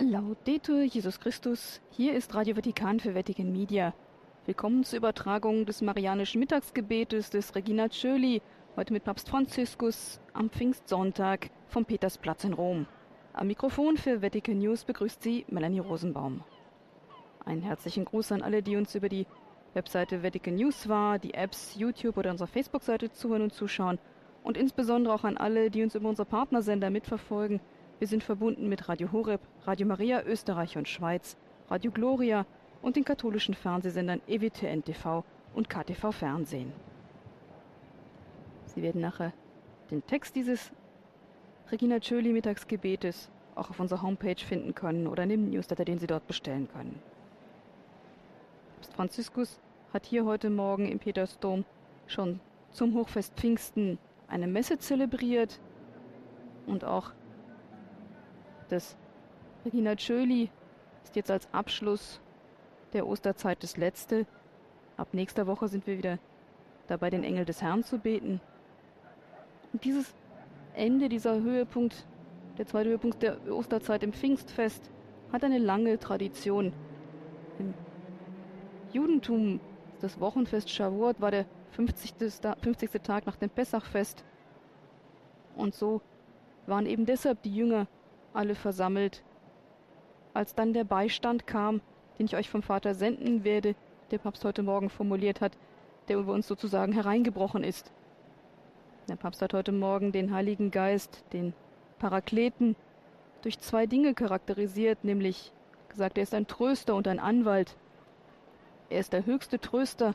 Laudetur Jesus Christus, hier ist Radio Vatikan für Vatican Media. Willkommen zur Übertragung des Marianischen Mittagsgebetes des Regina Tschöli, heute mit Papst Franziskus am Pfingstsonntag vom Petersplatz in Rom. Am Mikrofon für Vatican News begrüßt Sie Melanie Rosenbaum. Einen herzlichen Gruß an alle, die uns über die Webseite Vatican News war, die Apps, YouTube oder unsere Facebook-Seite zuhören und zuschauen und insbesondere auch an alle, die uns über unsere Partnersender mitverfolgen – wir sind verbunden mit Radio Horeb, Radio Maria Österreich und Schweiz, Radio Gloria und den katholischen Fernsehsendern EWTN TV und KTV Fernsehen. Sie werden nachher den Text dieses Regina Tschöli Mittagsgebetes auch auf unserer Homepage finden können oder in dem Newsletter, den Sie dort bestellen können. Papst Franziskus hat hier heute Morgen im Petersdom schon zum Hochfest Pfingsten eine Messe zelebriert und auch das Regina Tschöli ist jetzt als Abschluss der Osterzeit das letzte. Ab nächster Woche sind wir wieder dabei, den Engel des Herrn zu beten. Und dieses Ende, dieser Höhepunkt, der zweite Höhepunkt der Osterzeit im Pfingstfest, hat eine lange Tradition. Im Judentum, das Wochenfest Shavuot, war der 50. 50. Tag nach dem Pessachfest. Und so waren eben deshalb die Jünger alle versammelt. Als dann der Beistand kam, den ich euch vom Vater senden werde, der Papst heute Morgen formuliert hat, der über uns sozusagen hereingebrochen ist. Der Papst hat heute Morgen den Heiligen Geist, den Parakleten, durch zwei Dinge charakterisiert, nämlich gesagt, er ist ein Tröster und ein Anwalt. Er ist der höchste Tröster.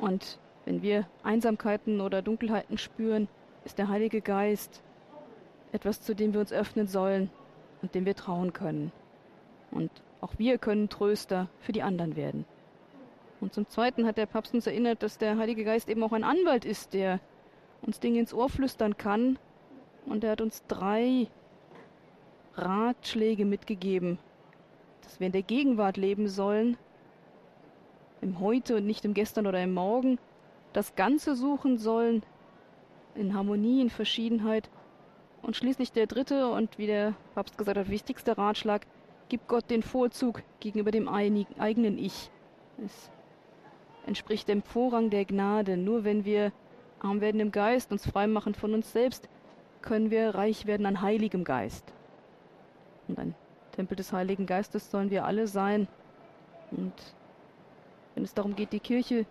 Und wenn wir Einsamkeiten oder Dunkelheiten spüren, ist der Heilige Geist etwas, zu dem wir uns öffnen sollen und dem wir trauen können. Und auch wir können Tröster für die anderen werden. Und zum Zweiten hat der Papst uns erinnert, dass der Heilige Geist eben auch ein Anwalt ist, der uns Dinge ins Ohr flüstern kann. Und er hat uns drei Ratschläge mitgegeben, dass wir in der Gegenwart leben sollen, im Heute und nicht im Gestern oder im Morgen, das Ganze suchen sollen, in Harmonie, in Verschiedenheit und schließlich der dritte und wie der Papst gesagt hat, wichtigste Ratschlag, gib Gott den Vorzug gegenüber dem eigenen Ich. Es entspricht dem Vorrang der Gnade. Nur wenn wir arm werden im Geist, uns frei machen von uns selbst, können wir reich werden an heiligem Geist. Und ein Tempel des Heiligen Geistes sollen wir alle sein. Und wenn es darum geht, die Kirche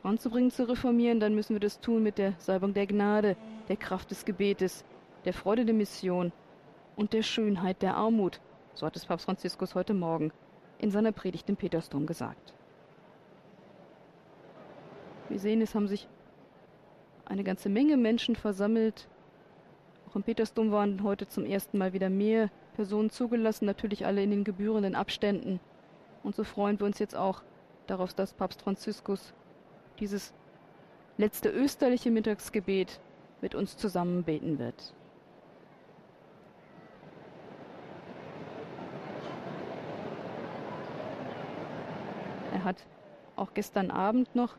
voranzubringen, zu reformieren, dann müssen wir das tun mit der Salbung der Gnade, der Kraft des Gebetes, der Freude der Mission und der Schönheit der Armut, so hat es Papst Franziskus heute Morgen in seiner Predigt im Petersdom gesagt. Wir sehen, es haben sich eine ganze Menge Menschen versammelt. Auch im Petersdom waren heute zum ersten Mal wieder mehr Personen zugelassen, natürlich alle in den gebührenden Abständen. Und so freuen wir uns jetzt auch darauf, dass Papst Franziskus dieses letzte österliche Mittagsgebet mit uns zusammen beten wird. Hat auch gestern Abend noch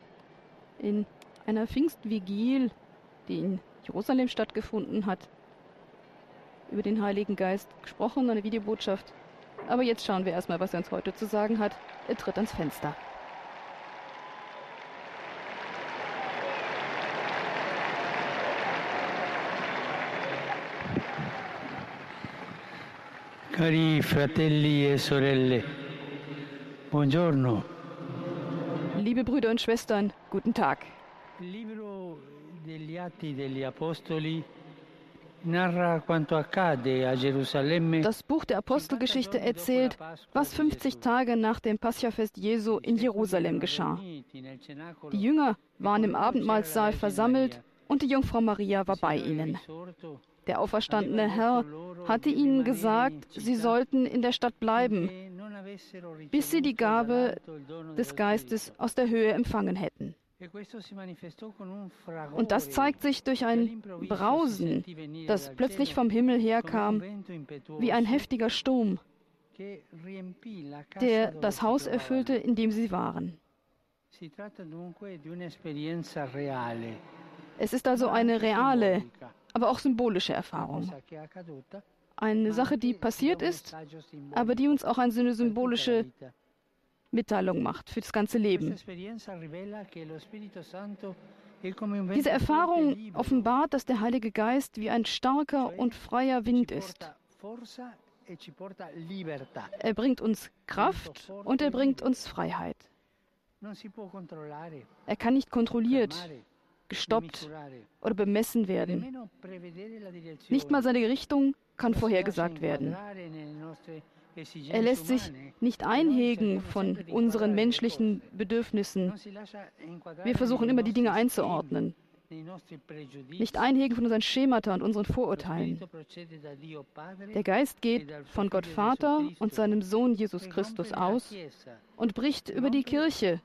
in einer Pfingstvigil, die in Jerusalem stattgefunden hat, über den Heiligen Geist gesprochen, eine Videobotschaft. Aber jetzt schauen wir erstmal, was er uns heute zu sagen hat. Er tritt ans Fenster. Cari fratelli e sorelle, buongiorno. Liebe Brüder und Schwestern, guten Tag. Das Buch der Apostelgeschichte erzählt, was 50 Tage nach dem Paschafest Jesu in Jerusalem geschah. Die Jünger waren im Abendmahlsaal versammelt und die Jungfrau Maria war bei ihnen. Der auferstandene Herr hatte ihnen gesagt, sie sollten in der Stadt bleiben, bis sie die Gabe des Geistes aus der Höhe empfangen hätten. Und das zeigt sich durch ein Brausen, das plötzlich vom Himmel herkam, wie ein heftiger Sturm, der das Haus erfüllte, in dem sie waren. Es ist also eine reale, aber auch symbolische Erfahrung. Eine Sache, die passiert ist, aber die uns auch eine symbolische Mitteilung macht für das ganze Leben. Diese Erfahrung offenbart, dass der Heilige Geist wie ein starker und freier Wind ist. Er bringt uns Kraft und er bringt uns Freiheit. Er kann nicht kontrolliert, gestoppt oder bemessen werden. Nicht mal seine Richtung kann vorhergesagt werden. Er lässt sich nicht einhegen von unseren menschlichen Bedürfnissen. Wir versuchen immer die Dinge einzuordnen. Nicht einhegen von unseren Schemata und unseren Vorurteilen. Der Geist geht von Gott Vater und seinem Sohn Jesus Christus aus und bricht über die Kirche,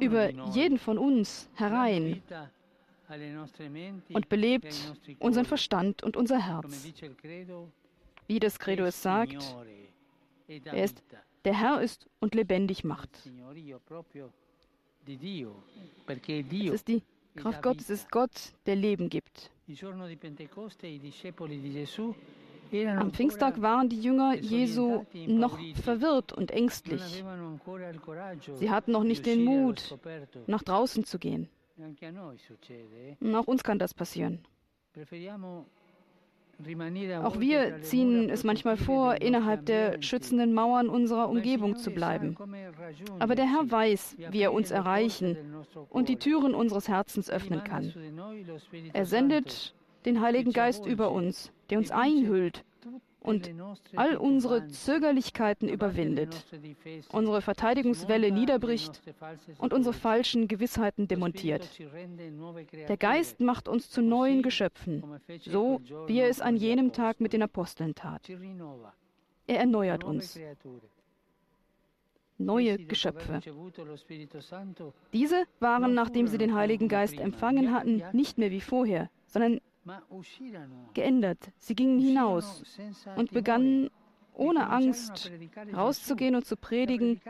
über jeden von uns herein und belebt unseren Verstand und unser Herz. Wie das Credo es sagt, er ist, der Herr ist und lebendig macht. Es ist die Kraft Gottes, es ist Gott, der Leben gibt. Am Pfingsttag waren die Jünger Jesu noch verwirrt und ängstlich. Sie hatten noch nicht den Mut, nach draußen zu gehen. Auch uns kann das passieren. Auch wir ziehen es manchmal vor, innerhalb der schützenden Mauern unserer Umgebung zu bleiben. Aber der Herr weiß, wie er uns erreichen und die Türen unseres Herzens öffnen kann. Er sendet den Heiligen Geist über uns, der uns einhüllt und all unsere Zögerlichkeiten überwindet, unsere Verteidigungswelle niederbricht und unsere falschen Gewissheiten demontiert. Der Geist macht uns zu neuen Geschöpfen, so wie er es an jenem Tag mit den Aposteln tat. Er erneuert uns. Neue Geschöpfe. Diese waren, nachdem sie den Heiligen Geist empfangen hatten, nicht mehr wie vorher, sondern geändert. Sie gingen hinaus und begannen ohne Angst rauszugehen und zu predigen,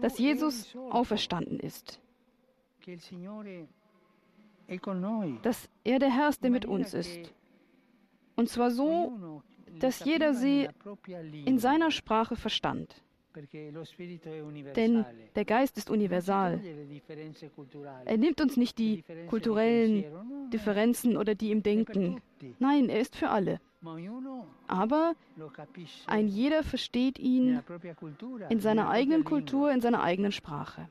dass Jesus auferstanden ist. Dass er der Herr ist, der mit uns ist. Und zwar so, dass jeder sie in seiner Sprache verstand. Denn der Geist ist universal. Er nimmt uns nicht die kulturellen Differenzen oder die im Denken. Nein, er ist für alle. Aber ein jeder versteht ihn in seiner eigenen Kultur, in seiner eigenen Sprache.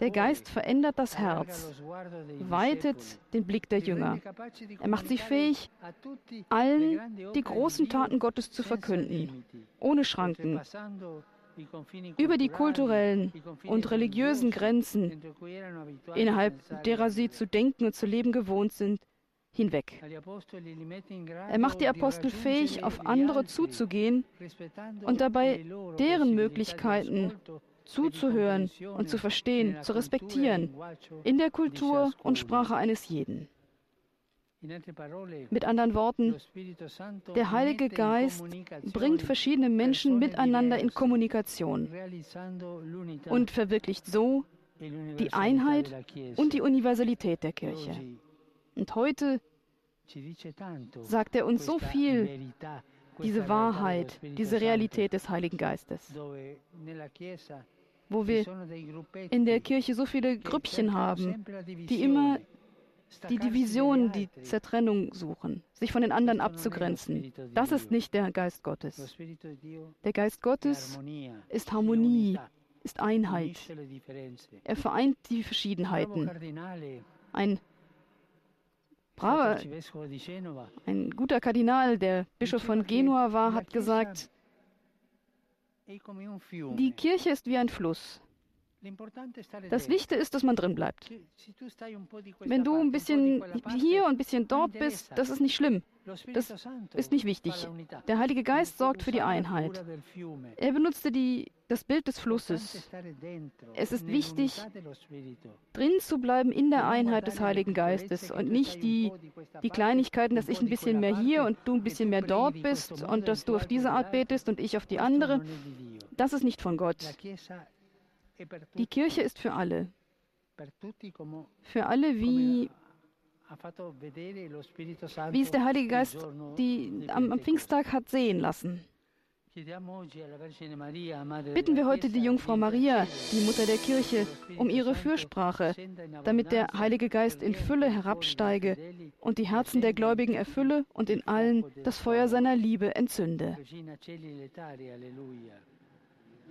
Der Geist verändert das Herz, weitet den Blick der Jünger. Er macht sie fähig, allen die großen Taten Gottes zu verkünden, ohne Schranken, über die kulturellen und religiösen Grenzen, innerhalb derer sie zu denken und zu leben gewohnt sind, hinweg. Er macht die Apostel fähig, auf andere zuzugehen und dabei deren Möglichkeiten zuzuhören und zu verstehen, zu respektieren, in der Kultur und Sprache eines jeden. Mit anderen Worten, der Heilige Geist bringt verschiedene Menschen miteinander in Kommunikation und verwirklicht so die Einheit und die Universalität der Kirche. Und heute sagt er uns so viel, diese Wahrheit, diese Realität des Heiligen Geistes, wo wir in der Kirche so viele Grüppchen haben, die immer die Division, die Zertrennung suchen, sich von den anderen abzugrenzen. Das ist nicht der Geist Gottes. Der Geist Gottes ist Harmonie, ist Einheit. Er vereint die Verschiedenheiten. Ein braver, ein guter Kardinal, der Bischof von Genua war, hat gesagt, die Kirche ist wie ein Fluss. Das Wichtige ist, dass man drin bleibt. Wenn du ein bisschen hier und ein bisschen dort bist, das ist nicht schlimm. Das ist nicht wichtig. Der Heilige Geist sorgt für die Einheit. Er benutzte die, das Bild des Flusses. Es ist wichtig, drin zu bleiben in der Einheit des Heiligen Geistes und nicht die, die Kleinigkeiten, dass ich ein bisschen mehr hier und du ein bisschen mehr dort bist und dass du auf diese Art betest und ich auf die andere. Das ist nicht von Gott. Die Kirche ist für alle. Für alle wie wie es der Heilige Geist die, am, am Pfingsttag hat sehen lassen. Bitten wir heute die Jungfrau Maria, die Mutter der Kirche, um ihre Fürsprache, damit der Heilige Geist in Fülle herabsteige und die Herzen der Gläubigen erfülle und in allen das Feuer seiner Liebe entzünde.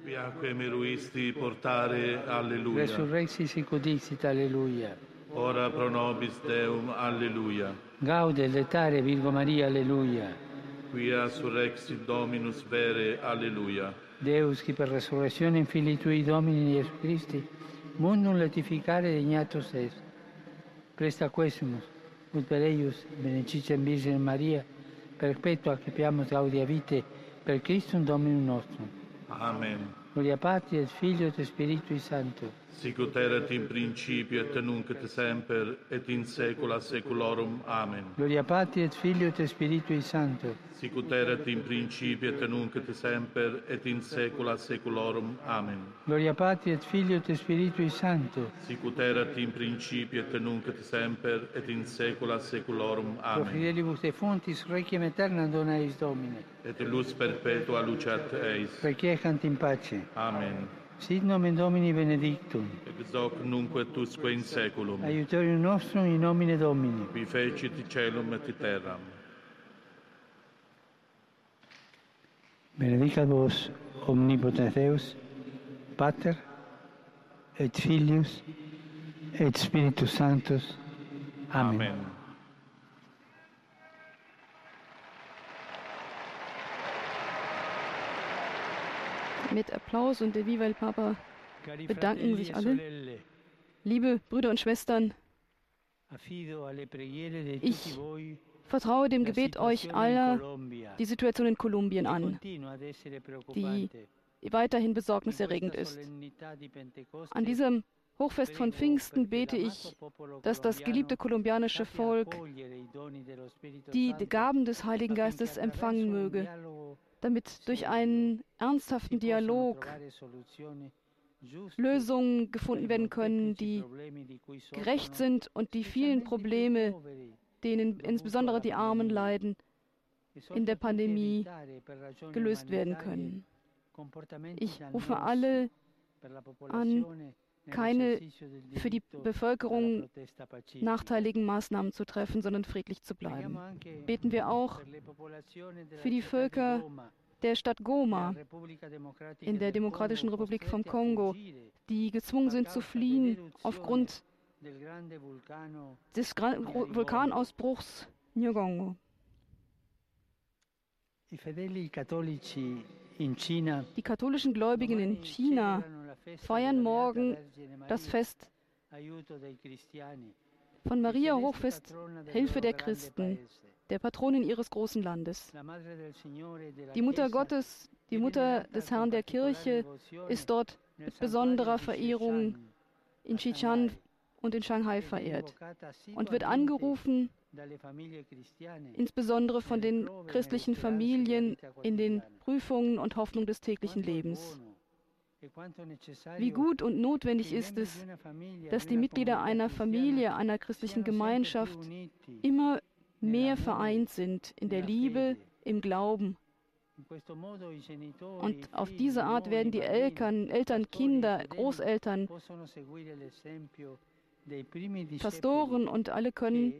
Viaque meruisti portare, alleluia. Resurrexi sic udixit, alleluia. Ora pro nobis Deum, alleluia. Gaude letare Virgo Maria, alleluia. Quia surrexit Dominus vere, alleluia. Deus, qui per resurrezione in Filii Tui Domini Iesu Christi, mundum letificare degnatus est. Presta quesumus, ut per eius benedicem Virgine Maria, perpetua capiamus gaudia vitae, per Christum Dominum nostrum. Amen. Gloria Patri et Filio et Spiritui Sancto. Sicut erat in principio et nunc et semper et in saecula saeculorum. Amen. Gloria Patri et Filio et Spiritui Sancto. Sicut erat in principio et nunc et semper et in saecula saeculorum. Amen. Gloria Patri et Filio et Spiritui Sancto. Sicut erat in principio et nunc et semper et in saecula saeculorum. Pro Amen. fidelibus et fontis requiem aeterna dona eis Domine. Et lux perpetua lucet eis. Requiescant in pace. Amen. Sit nomen Domini benedictum. Ex hoc nunc et usque in saeculum. Aiutorium nostrum in nomine Domini. Qui fecit caelum et terram. Benedicat vos omnipotens Deus, Pater et Filius et Spiritus Sanctus. Amen. Amen. Mit Applaus und der Viva el Papa bedanken fratelli sich e alle. Liebe Brüder und Schwestern, Ich vertraue dem Gebet euch aller die Situation in Kolumbien che an, preoccupante. weiterhin In besorgniserregend ist. An diesem Hochfest von Pfingsten bete ich, dass das geliebte kolumbianische Volk die Gaben des Heiligen affinché Geistes empfangen möge, damit durch einen ernsthaften Dialog Lösungen gefunden werden können, die gerecht sind und die vielen Probleme, denen insbesondere die Armen leiden, in der Pandemie gelöst werden können. Ich rufe alle popolazione keine für die Bevölkerung nachteiligen Maßnahmen zu treffen, sondern friedlich zu bleiben. Beten wir auch für die Völker der Stadt Goma, in der Demokratischen Republik vom Kongo, die gezwungen sind zu fliehen aufgrund des Vulkanausbruchs Cina Die katholischen Gläubigen in China feiern morgen das Fest von Maria Hochfest, Hilfe der Christen, der Patronin ihres großen Landes. Die Mutter Gottes, die Mutter des Herrn der Kirche, ist dort mit besonderer Verehrung in Shanghai und in Shanghai verehrt und wird angerufen, insbesondere von den christlichen Familien in den Prüfungen und Hoffnungen des täglichen Lebens. Wie gut und notwendig ist es, dass di die Mitglieder einer Familie, einer christlichen Gemeinschaft immer mehr vereint sind in der Liebe, im Glauben. Und auf diese Art werden die Eltern, Eltern, Kinder, Großeltern, Pastoren und alle können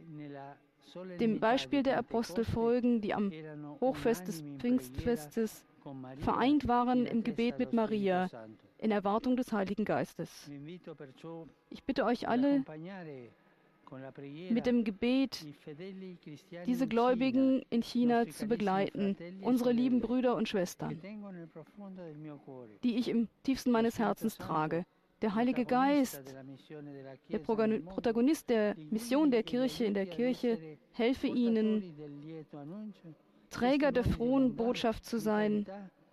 dem Beispiel der Apostel folgen, die am Hochfest des Pfingstfestes vereint waren im Gebet mit Maria in Erwartung des Heiligen Geistes. Ich bitte euch alle, mit dem Gebet diese Gläubigen in China, zu begleiten, unsere lieben Brüder und Schwestern, die ich im tiefsten meines Herzens trage. Der Heilige Geist, der Protagonist der Mission der Kirche in der Kirche, helfe ihnen, Träger der frohen Botschaft zu sein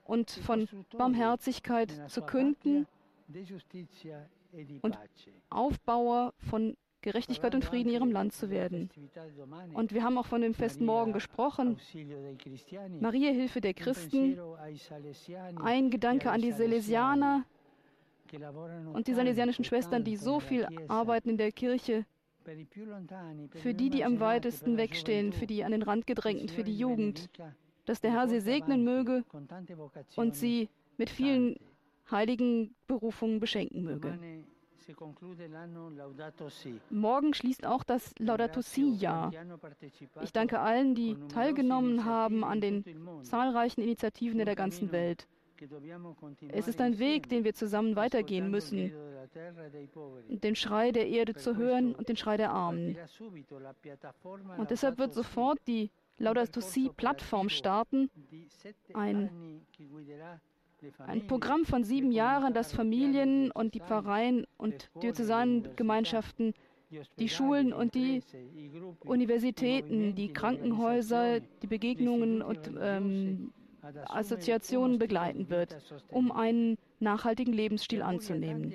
und von Barmherzigkeit zu künden und Aufbauer von Gerechtigkeit und Frieden in ihrem Land zu werden. Und wir haben auch von dem Fest morgen gesprochen. Maria Hilfe der Christen, ein Gedanke an die Salesianer und die salesianischen Schwestern, die so viel arbeiten in der Kirche für die, die am weitesten wegstehen, für die an den Rand gedrängten, für die Jugend, dass der Herr sie segnen möge und sie mit vielen heiligen Berufungen beschenken möge. Morgen schließt auch das Laudato Si-Jahr. Ich danke allen, die teilgenommen haben an den zahlreichen Initiativen in der ganzen Welt. Es ist ein Weg, den wir zusammen weitergehen müssen, den Schrei der Erde zu hören und den Schrei der Armen. Und deshalb wird sofort die Laudato Si-Plattform starten, ein ein Programm von sieben Jahren, das Familien und die Pfarreien und diözesanen Gemeinschaften, die Schulen und die Universitäten, die Krankenhäuser, die Begegnungen und ähm, Assoziationen begleiten wird, um einen nachhaltigen Lebensstil anzunehmen.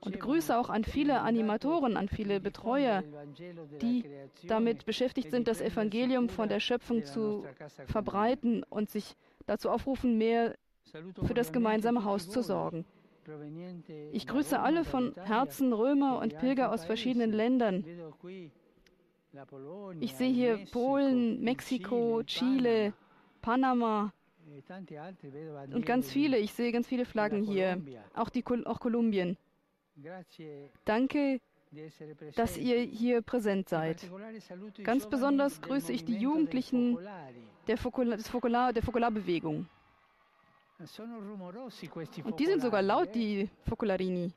Und Grüße auch an viele Animatoren, an viele Betreuer, die damit beschäftigt sind, das Evangelium von der Schöpfung zu verbreiten und sich dazu aufrufen, mehr für das gemeinsame Haus zu sorgen. Ich grüße alle von Herzen Römer und Pilger aus verschiedenen Ländern. Ich sehe hier Polen, Mexiko, Chile, Panama und ganz viele. Ich sehe ganz viele Flaggen hier, auch, die, auch Kolumbien. Danke, dass ihr hier präsent seid. Ganz besonders grüße ich die Jugendlichen der, Fokular, Fokular, der Fokularbewegung. Und die sind sogar laut, die Fokularini.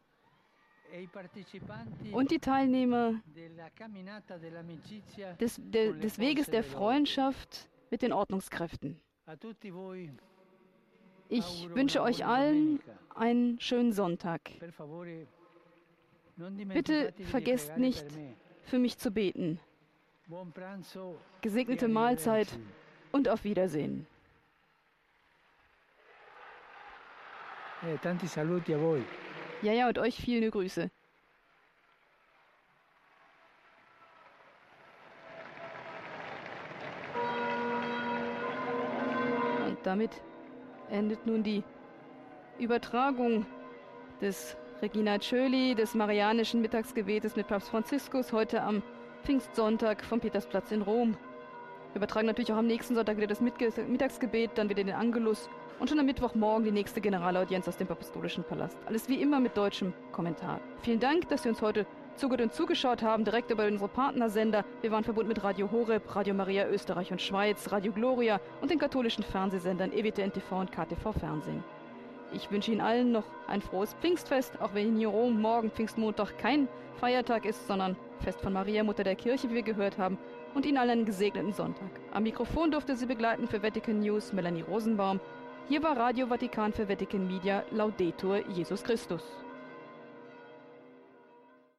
Und die Teilnehmer des, de, des Weges der Freundschaft mit den Ordnungskräften. Ich wünsche euch allen einen schönen Sonntag. Bitte vergesst nicht, für mich zu beten. Gesegnete Mahlzeit und auf Wiedersehen. Eh. Ja, ja, und euch viele Grüße. Und damit endet nun die Übertragung des Regina Tschöli des Marianischen Mittagsgebetes mit Papst Franziskus heute am Pfingstsonntag vom Petersplatz in Rom. Wir übertragen natürlich auch am nächsten Sonntag wieder das Mittagsgebet, dann wieder den Angelus und schon am Mittwochmorgen die nächste Generalaudienz aus dem Apostolischen Palast. Alles wie immer mit deutschem Kommentar. Vielen Dank, dass Sie uns heute zugehört und zugeschaut haben, direkt über unsere Partnersender. Wir waren verbunden mit Radio Horeb, Radio Maria Österreich und Schweiz, Radio Gloria und den katholischen Fernsehsendern EWTN TV und KTV Fernsehen. Ich wünsche Ihnen allen noch ein frohes Pfingstfest, auch wenn in Rom morgen Pfingstmontag kein Feiertag ist, sondern Fest von Maria, Mutter der Kirche, wie wir gehört haben, und Ihnen allen einen gesegneten Sonntag. Am Mikrofon durfte Sie begleiten für Vatican News Melanie Rosenbaum. Hier war Radio Vatikan für Vatican Media Laudetur Jesus Christus.